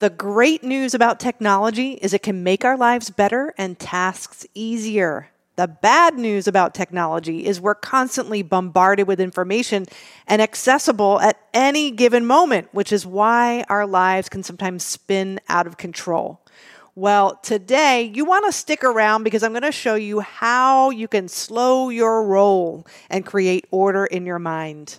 The great news about technology is it can make our lives better and tasks easier. The bad news about technology is we're constantly bombarded with information and accessible at any given moment, which is why our lives can sometimes spin out of control. Well, today you want to stick around because I'm going to show you how you can slow your roll and create order in your mind.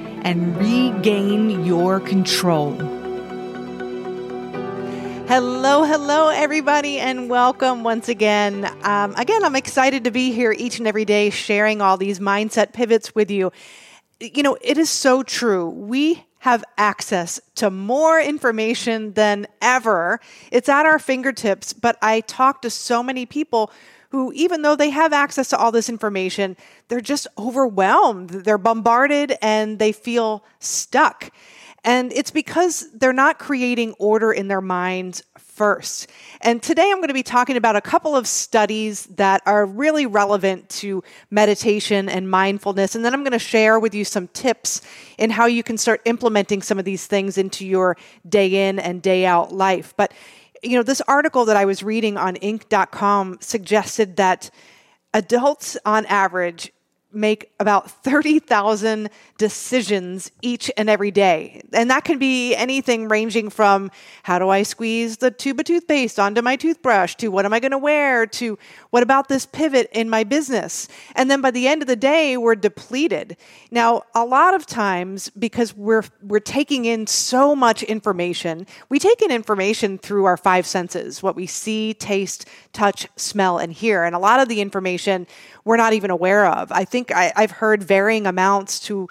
and regain your control. Hello, hello, everybody, and welcome once again. Um, again, I'm excited to be here each and every day sharing all these mindset pivots with you. You know, it is so true. We have access to more information than ever. It's at our fingertips, but I talk to so many people who, even though they have access to all this information, they're just overwhelmed. They're bombarded and they feel stuck. And it's because they're not creating order in their minds first. And today I'm going to be talking about a couple of studies that are really relevant to meditation and mindfulness. And then I'm going to share with you some tips in how you can start implementing some of these things into your day in and day out life. But you know, this article that I was reading on Inc.com suggested that adults on average make about 30,000 decisions each and every day. And that can be anything ranging from how do I squeeze the tube of toothpaste onto my toothbrush to what am I going to wear to what about this pivot in my business? And then by the end of the day, we're depleted. Now, a lot of times because we're we're taking in so much information, we take in information through our five senses, what we see, taste, touch, smell and hear. And a lot of the information we're not even aware of. I think I, I've heard varying amounts to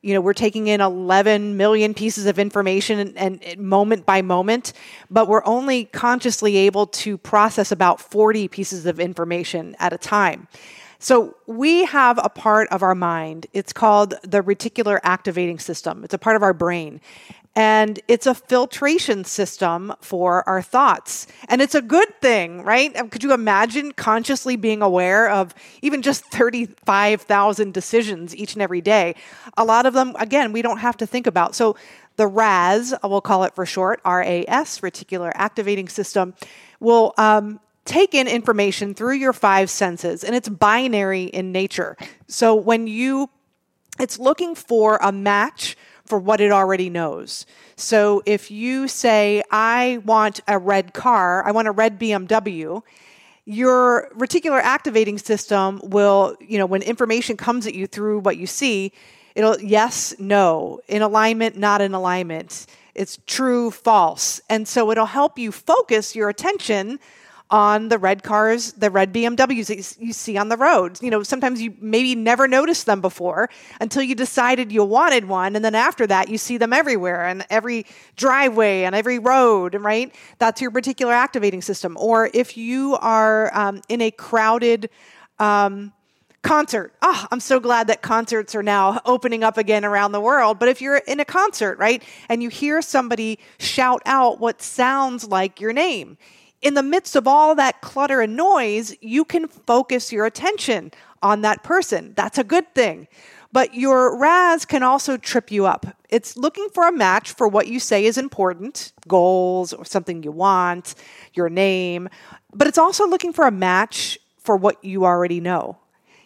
you know we're taking in 11 million pieces of information and, and, and, moment by moment but we're only consciously able to process about 40 pieces of information at a time. So we have a part of our mind. It's called the reticular activating system. It's a part of our brain and it's a filtration system for our thoughts. And it's a good thing, right? Um, could you imagine consciously being aware of even just 35,000 decisions each and every day? A lot of them, again, we don't have to think about. So the RAS, we'll call it for short, RAS, reticular activating system, will um, take in information through your five senses, and it's binary in nature. So when you, it's looking for a match for what it already knows. So if you say, I want a red car, I want a red BMW, your reticular activating system will, you know, when information comes at you through what you see, it'll yes, no, in alignment, not in alignment. It's true, false. And so it'll help you focus your attention on the red cars, the red BMWs that you see on the roads. You know, sometimes you maybe never noticed them before until you decided you wanted one. And then after that, you see them everywhere and every driveway and every road, right? That's your reticular activating system. Or if you are um, in a crowded, um, concert. Oh, I'm so glad that concerts are now opening up again around the world. But if you're in a concert, right, and you hear somebody shout out what sounds like your name, in the midst of all that clutter and noise, you can focus your attention on that person. That's a good thing. But your RAS can also trip you up. It's looking for a match for what you say is important, goals or something you want, your name. But it's also looking for a match for what you already know,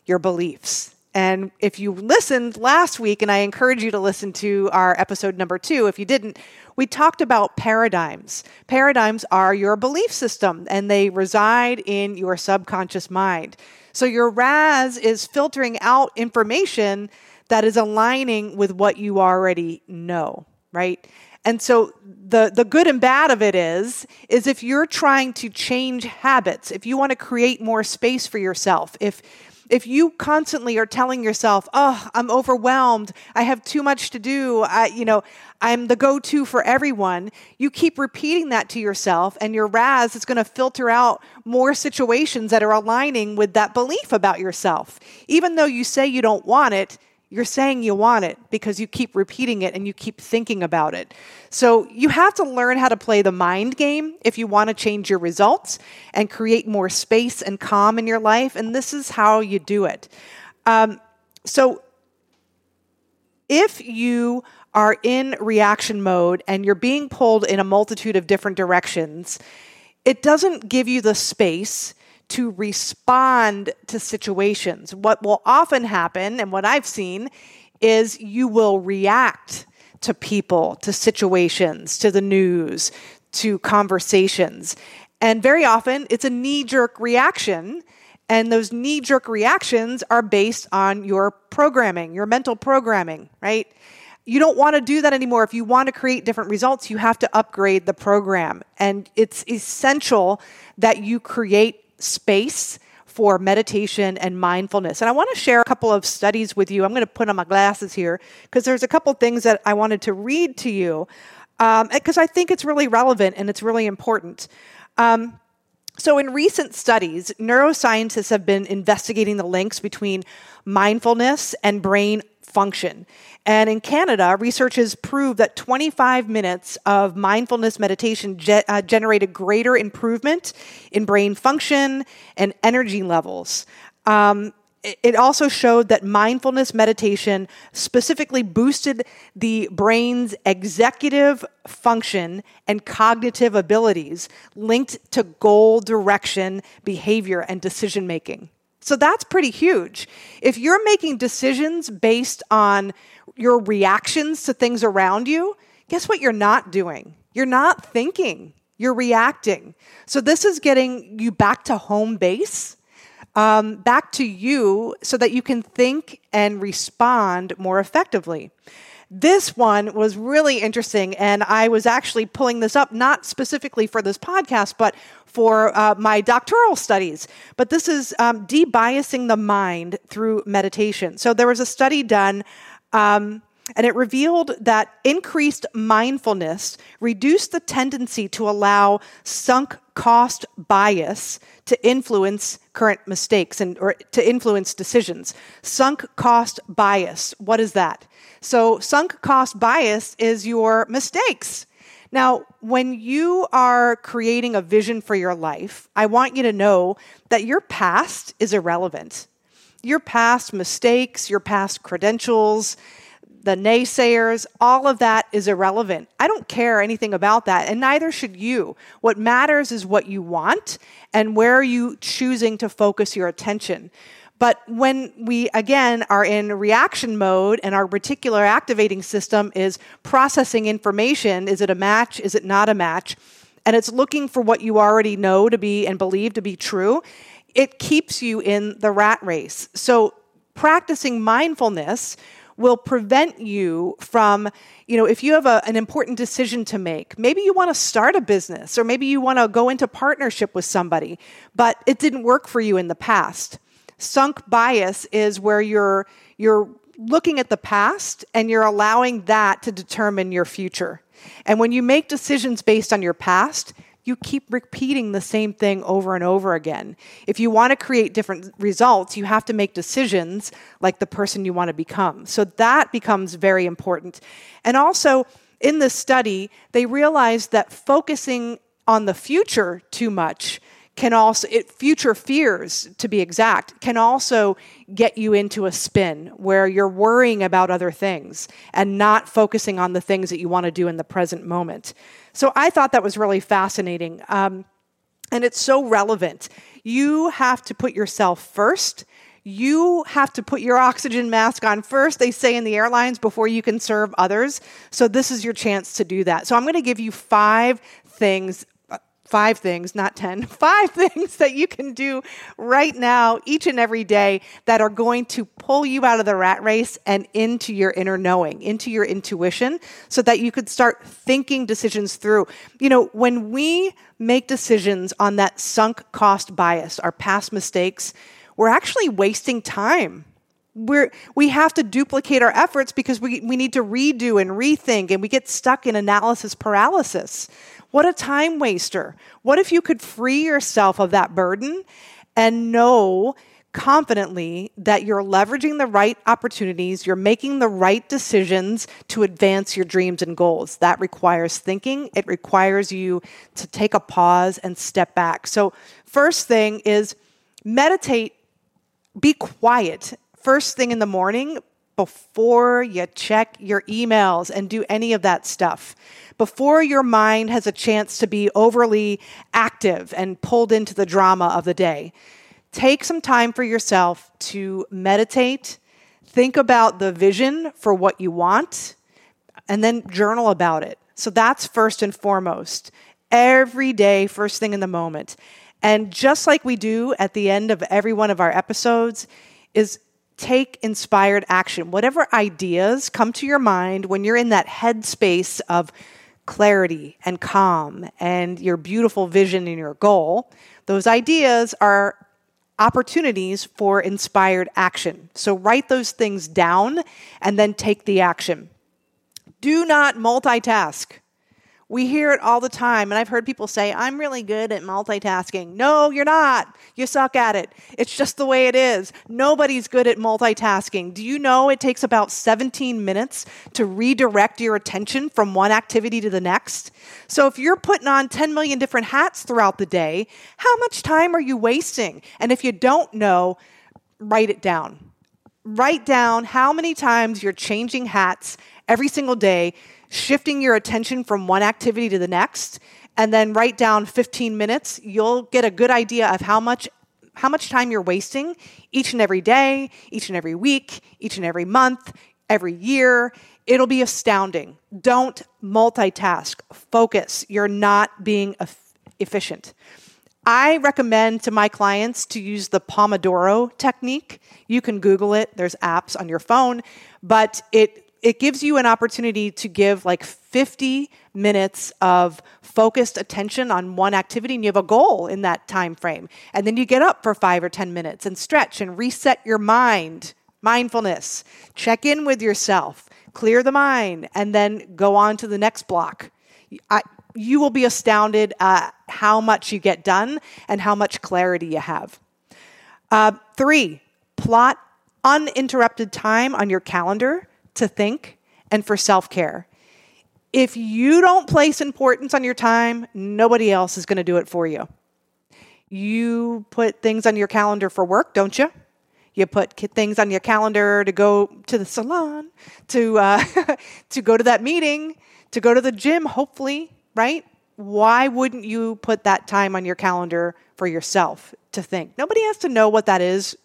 your beliefs. And if you listened last week, and I encourage you to listen to our episode number two, if you didn't, we talked about paradigms. Paradigms are your belief system and they reside in your subconscious mind. So your RAS is filtering out information that is aligning with what you already know, right? And so the the good and bad of it is is if you're trying to change habits, if you want to create more space for yourself, if if you constantly are telling yourself, "Oh, I'm overwhelmed. I have too much to do. I, you know, I'm the go-to for everyone." You keep repeating that to yourself and your RAS is going to filter out more situations that are aligning with that belief about yourself. Even though you say you don't want it, you're saying you want it because you keep repeating it and you keep thinking about it. So you have to learn how to play the mind game if you want to change your results and create more space and calm in your life. And this is how you do it. Um, so if you are in reaction mode and you're being pulled in a multitude of different directions, it doesn't give you the space to respond to situations. What will often happen, and what I've seen, is you will react to people, to situations, to the news, to conversations. And very often it's a knee jerk reaction. And those knee jerk reactions are based on your programming, your mental programming, right? You don't want to do that anymore. If you want to create different results, you have to upgrade the program. And it's essential that you create space for meditation and mindfulness. And I want to share a couple of studies with you. I'm going to put on my glasses here because there's a couple things that I wanted to read to you because um, I think it's really relevant and it's really important. Um, so, in recent studies, neuroscientists have been investigating the links between mindfulness and brain function. And in Canada, researchers proved that 25 minutes of mindfulness meditation ge- uh, generated greater improvement in brain function and energy levels. Um, it also showed that mindfulness meditation specifically boosted the brain's executive function and cognitive abilities linked to goal direction, behavior, and decision making. So that's pretty huge. If you're making decisions based on your reactions to things around you, guess what you're not doing? You're not thinking, you're reacting. So this is getting you back to home base, um, back to you, so that you can think and respond more effectively. This one was really interesting, and I was actually pulling this up not specifically for this podcast, but for uh, my doctoral studies. But this is um, debiasing the mind through meditation. So there was a study done. Um, and it revealed that increased mindfulness reduced the tendency to allow sunk cost bias to influence current mistakes and or to influence decisions. Sunk cost bias, what is that? So, sunk cost bias is your mistakes. Now, when you are creating a vision for your life, I want you to know that your past is irrelevant. Your past mistakes, your past credentials, the naysayers, all of that is irrelevant. I don't care anything about that, and neither should you. What matters is what you want and where are you choosing to focus your attention. But when we, again, are in reaction mode and our reticular activating system is processing information is it a match? Is it not a match? And it's looking for what you already know to be and believe to be true, it keeps you in the rat race. So practicing mindfulness will prevent you from, you know, if you have a, an important decision to make, maybe you want to start a business or maybe you want to go into partnership with somebody, but it didn't work for you in the past Sunk bias is where you're you're looking at the past and you're allowing that to determine your future. And when you make decisions based on your past, you keep repeating the same thing over and over again. If you want to create different results, you have to make decisions like the person you want to become. So that becomes very important. And also, in this study, they realized that focusing on the future too much can also it, future fears to be exact can also get you into a spin where you're worrying about other things and not focusing on the things that you want to do in the present moment so i thought that was really fascinating um, and it's so relevant you have to put yourself first you have to put your oxygen mask on first, they say in the airlines, before you can serve others. So, this is your chance to do that. So, I'm going to give you five things five things, not 10, five things that you can do right now, each and every day, that are going to pull you out of the rat race and into your inner knowing, into your intuition, so that you could start thinking decisions through. You know, when we make decisions on that sunk cost bias, our past mistakes, we're actually wasting time. We're, we have to duplicate our efforts because we, we need to redo and rethink and we get stuck in analysis paralysis. What a time waster. What if you could free yourself of that burden and know confidently that you're leveraging the right opportunities, you're making the right decisions to advance your dreams and goals. That requires thinking, it requires you to take a pause and step back. So, first thing is meditate, be quiet. First thing in the morning before you check your emails and do any of that stuff before your mind has a chance to be overly active and pulled into the drama of the day take some time for yourself to meditate, think about the vision for what you want, and then journal about it. So that's first and foremost. Every day, first thing in the moment. And just like we do at the end of every one of our episodes, is take inspired action. Whatever ideas come to your mind when you're in that headspace of clarity and calm and your beautiful vision and your goal, those ideas are opportunities for inspired action. So write those things down and then take the action. Do not multitask. We hear it all the time, and I've heard people say, I'm really good at multitasking. No, you're not. You suck at it. It's just the way it is. Nobody's good at multitasking. Do you know it takes about 17 minutes to redirect your attention from one activity to the next? So if you're putting on 10 million different hats throughout the day, how much time are you wasting? And if you don't know, write it down. Write down how many times you're changing hats every single day shifting your attention from one activity to the next and then write down 15 minutes. You'll get a good idea of how much how much time you're wasting each and every day each and every week each and every month every year. It'll be astounding. Don't multitask. Focus. You're not being efficient. I recommend to my clients to use the Pomodoro technique. You can Google it, there's apps on your phone, but it it gives you an opportunity to give like 50 minutes of focused attention on one activity and you have a goal in that time frame. And then you get up for 5 or 10 minutes and stretch and reset your mind. Mindfulness. Check in with yourself. Clear the mind and then go on to the next block. I, you will be astounded at how much you get done and how much clarity you have. Uh, three plot uninterrupted time on your calendar to think and for self care. If you don't place importance on your time, nobody else is going to do it for you. You put things on your calendar for work, don't you? You put things on your calendar to go to the salon, to uh, to go to that meeting, to go to the gym. Hopefully, right? Why wouldn't you put that time on your calendar for yourself to think? Nobody has to know what that is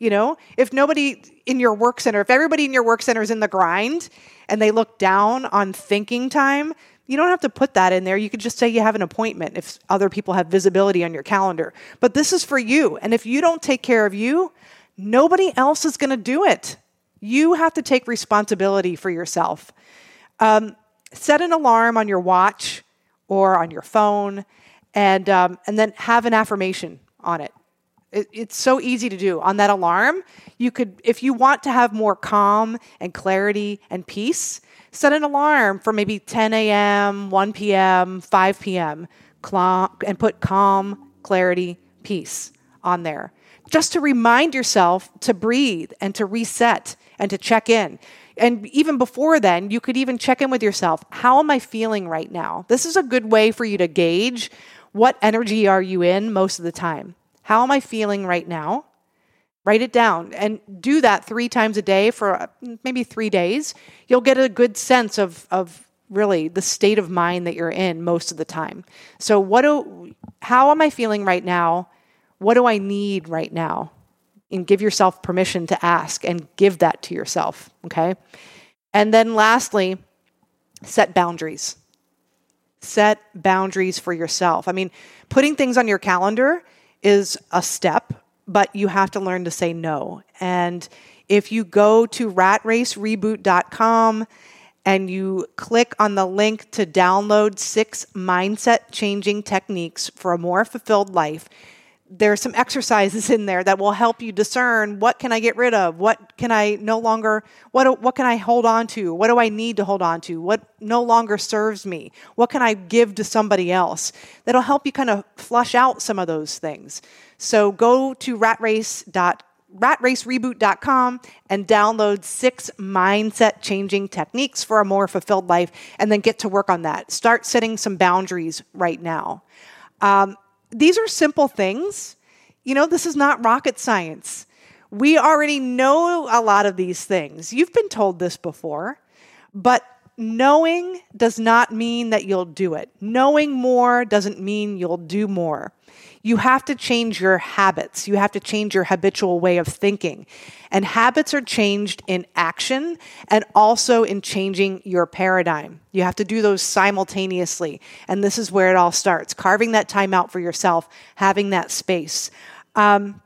you know, if nobody in your work center, if everybody in your work center is in the grind and they look down on thinking time, you don't have to put that in there. You could just say you have an appointment if other people have visibility on your calendar. But this is for you. And if you don't take care of you, nobody else is going to do it. You have to take responsibility for yourself. Um, set an alarm on your watch or on your phone, and um, and then have an affirmation on it. It, it's so easy to do. On that alarm, you could, if you want to have more calm and clarity and peace, set an alarm for maybe 10 a.m., 1 p.m., 5 p.m., and put calm, clarity, peace on there. Just to remind yourself to breathe and to reset and to check in. And even before then, you could even check in with yourself. How am I feeling right now? This is a good way for you to gauge what energy are you in most of the time. How am I feeling right now? Write it down and do that three times a day for uh, maybe three days. You'll get a good sense of, of really the state of mind that you're in most of the time. So, what do, how am I feeling right now? What do I need right now? And give yourself permission to ask and give that to yourself. Okay. And then lastly, set boundaries. Set boundaries for yourself. I mean, putting things on your calendar is a step, but you have to learn to say no. And if you go to ratracereboot.com and you click on the link to download six mindset changing techniques for a more fulfilled life, there's some exercises in there that will help you discern what can I get rid of, what can I no longer, what what can I hold on to, what do I need to hold on to, what no longer serves me, what can I give to somebody else. That'll help you kind of flush out some of those things. So go to ratrace.com ratracereboot.com and download six mindset changing techniques for a more fulfilled life and then get to work on that. Start setting some boundaries right now. Um, these are simple things. You know, this is not rocket science. We already know a lot of these things. You've been told this before, but knowing does not mean that you'll do it. Knowing more doesn't mean you'll do more you have to change your habits. You have to change your habitual way of thinking. And habits are changed in action and also in changing your paradigm. You have to do those simultaneously. And this is where it all starts carving that time out for yourself, having that space. Um,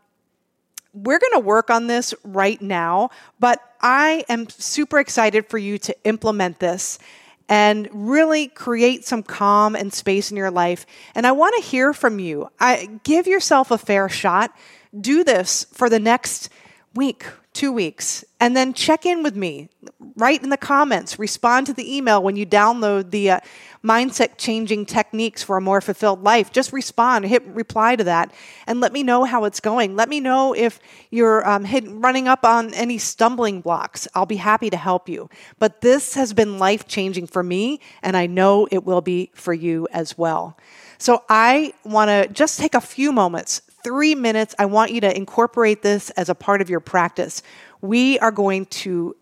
we're going to work on this right now, but I am super excited for you to implement this and really create some calm and space in your life. And I want to hear from you. I give yourself a fair shot. Do this for the next week, two weeks, and then check in with me. Write in the comments, respond to the email when you download the uh, mindset changing techniques for a more fulfilled life. Just respond, hit reply to that, and let me know how it's going. Let me know if you're um, hit, running up on any stumbling blocks. I'll be happy to help you. But this has been life changing for me, and I know it will be for you as well. So I want to just take a few moments three minutes. I want you to incorporate this as a part of your practice. We are going to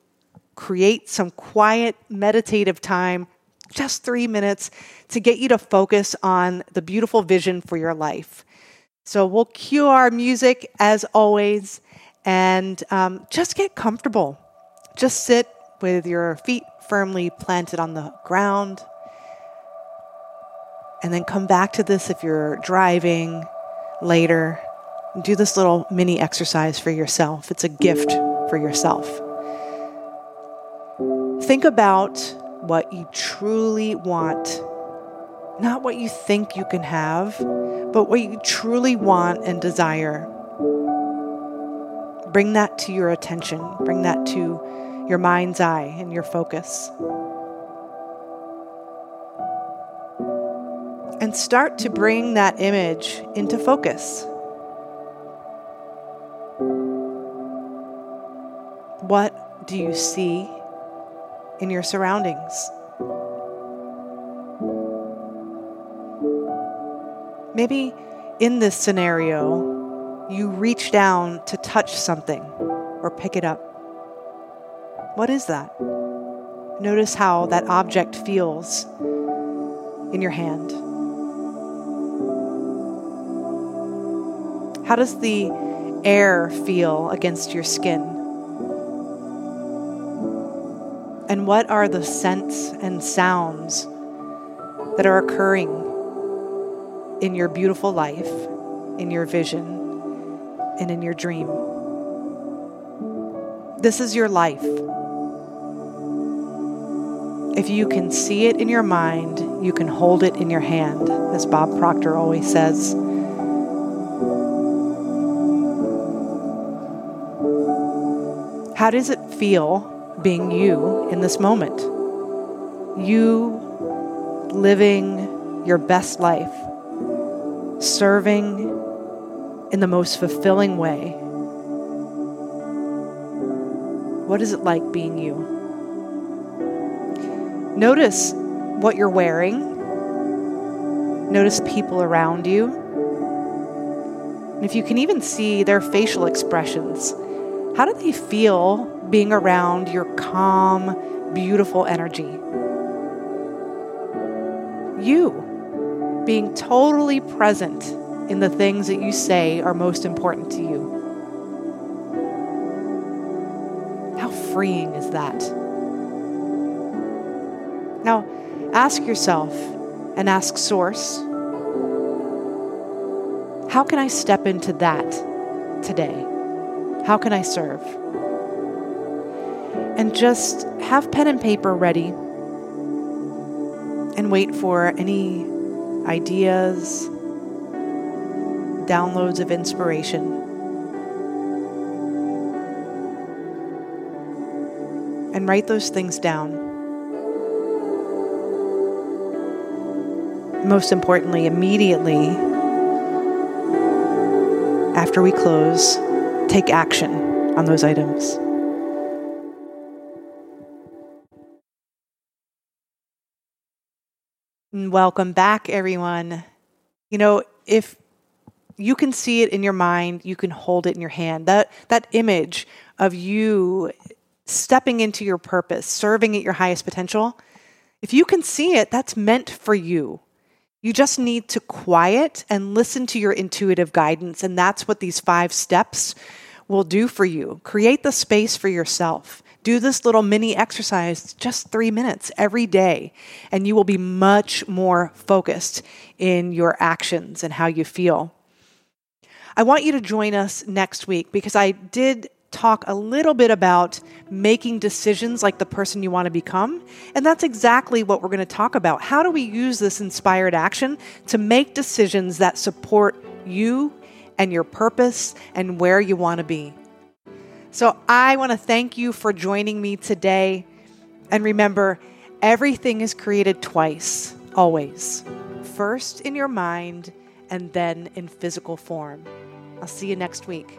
create some quiet, meditative time, just three minutes, to get you to focus on the beautiful vision for your life. So we'll cue our music as always and um, just get comfortable. Just sit with your feet firmly planted on the ground. And then come back to this if you're driving later. Do this little mini exercise for yourself. It's a gift for yourself. Think about what you truly want, not what you think you can have, but what you truly want and desire. Bring that to your attention, bring that to your mind's eye and your focus. And start to bring that image into focus. What do you see in your surroundings? Maybe in this scenario, you reach down to touch something or pick it up. What is that? Notice how that object feels in your hand. How does the air feel against your skin? And what are the scents and sounds that are occurring in your beautiful life, in your vision, and in your dream? This is your life. If you can see it in your mind, you can hold it in your hand, as Bob Proctor always says. How does it feel being you in this moment? You living your best life, serving in the most fulfilling way. What is it like being you? Notice what you're wearing. Notice people around you. And if you can even see their facial expressions, how do they feel being around your calm, beautiful energy? You being totally present in the things that you say are most important to you. How freeing is that? Now, ask yourself and ask Source how can I step into that today? How can I serve? And just have pen and paper ready and wait for any ideas, downloads of inspiration. And write those things down. Most importantly, immediately after we close, take action on those items. Welcome back, everyone. You know, if you can see it in your mind, you can hold it in your hand. That that image of you stepping into your purpose, serving at your highest potential, if you can see it, that's meant for you. You just need to quiet and listen to your intuitive guidance, and that's what these five steps will do for you. Create the space for yourself. Do this little mini exercise, just three minutes every day, and you will be much more focused in your actions and how you feel. I want you to join us next week because I did talk a little bit about making decisions like the person you want to become. And that's exactly what we're going to talk about. How do we use this inspired action to make decisions that support you and your purpose and where you want to be? So I want to thank you for joining me today. And remember, everything is created twice, always. First in your mind and then in physical form. I'll see you next week.